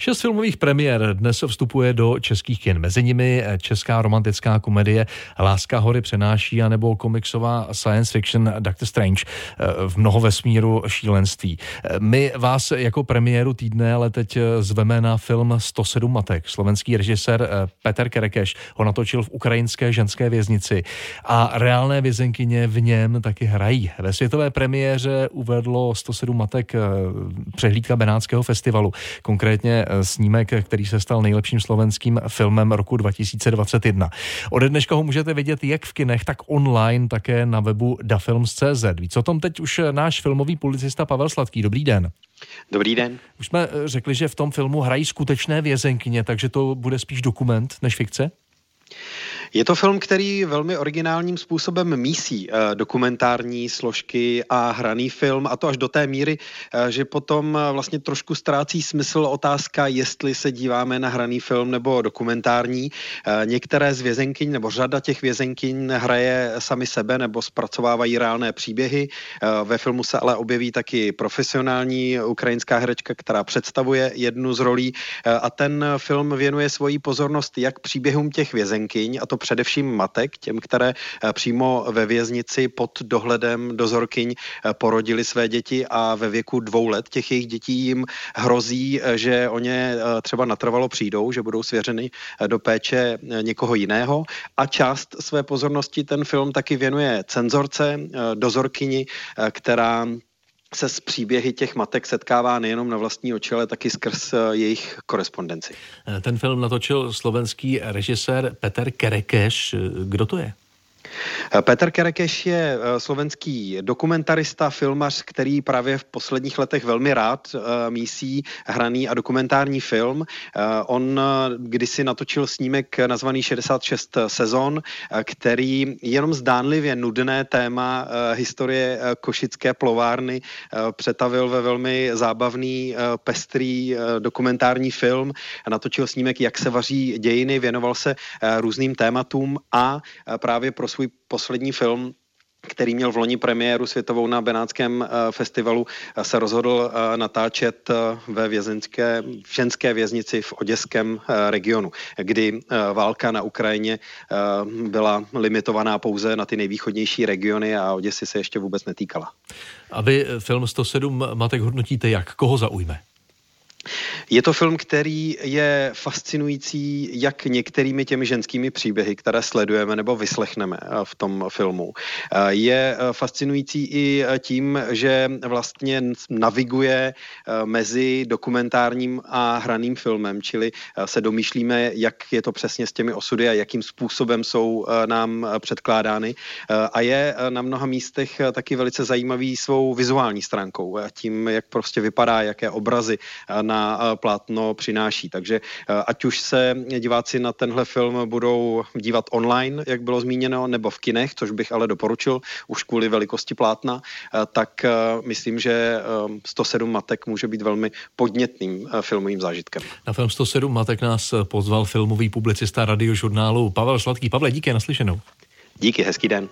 Šest filmových premiér dnes vstupuje do českých kin. Mezi nimi česká romantická komedie Láska hory přenáší anebo komiksová science fiction Doctor Strange v mnoho vesmíru šílenství. My vás jako premiéru týdne ale teď zveme na film 107 matek. Slovenský režisér Peter Kerekeš ho natočil v ukrajinské ženské věznici a reálné vězenkyně v něm taky hrají. Ve světové premiéře uvedlo 107 matek přehlídka Benátského festivalu. Konkrétně eh, snímek, který se stal nejlepším slovenským filmem roku 2021. Ode dneška ho můžete vidět jak v kinech, tak online, také na webu dafilms.cz. Víc o tom teď už náš filmový policista Pavel Sladký. Dobrý den. Dobrý den. Už jsme eh, řekli, že v tom filmu hrají skutečné vězenkyně, takže to bude spíš dokument než fikce? Je to film, který velmi originálním způsobem mísí eh, dokumentární složky a hraný film a to až do té míry, eh, že potom eh, vlastně trošku ztrácí smysl otázka, jestli se díváme na hraný film nebo dokumentární. Některé z vězenkyň nebo řada těch vězenkyň hraje sami sebe nebo zpracovávají reálné příběhy. Ve filmu se ale objeví taky profesionální ukrajinská herečka, která představuje jednu z rolí a ten film věnuje svoji pozornost jak příběhům těch vězenkyň a to především matek, těm, které eh, přímo ve věznici pod dohledem dozorkyň eh, porodili své děti a ve věku dvou let těch jejich dětí jim hrozí, eh, že o ně třeba natrvalo přijdou, že budou svěřeny do péče někoho jiného. A část své pozornosti ten film taky věnuje cenzorce, dozorkyni, která se s příběhy těch matek setkává nejenom na vlastní oči, ale taky skrz eh, jejich korespondenci. Ten film natočil slovenský režisér Peter Kerekeš. Kdo to je? Petr Kerekeš je eh, slovenský dokumentarista, filmař, který právě v posledních letech velmi rád eh, mísí hraný a dokumentární film. Eh, on kdysi natočil snímek nazvaný 66 sezon, který jenom zdánlivě nudné téma historie košické plovárny přetavil ve velmi zábavný, pestrý dokumentární film. Natočil snímek, jak se vaří dějiny, věnoval se různým tématům a právě pro svůj poslední film který měl v loni premiéru světovou na Benátském eh, festivalu, eh, se rozhodl eh, natáčet ve vězenské, v ženské věznici v oděském regionu, kdy válka na Ukrajině byla limitovaná pouze na ty nejvýchodnější regiony a Oděsy se ještě vůbec netýkala. A vy film 107 Matek hodnotíte jak? Koho zaujme? Je to film, který je fascinující jak některými těmi ženskými příběhy, které sledujeme nebo vyslechneme eh, v tom filmu. Eh, je eh, fascinující i tím, že vlastně naviguje mezi dokumentárním a hraným filmem, čili se domýšlíme, jak je to přesně s těmi osudy a jakým způsobem jsou nám předkládány. A je na mnoha místech taky velice zajímavý svou vizuální stránkou, tím, jak prostě vypadá, jaké obrazy na plátno přináší. Takže eh, ať už se diváci na tenhle film budou dívat online, jak bylo zmíněno, nebo v kinech, což bych ale doporučil už kvůli velikosti plátna, eh, tak myslím, že 107 matek může být velmi podnětným filmovým zážitkem. Na film 107 matek nás pozval filmový publicista radiožurnálu Pavel Sladký. Pavle, díky, naslyšenou. Díky, hezký den.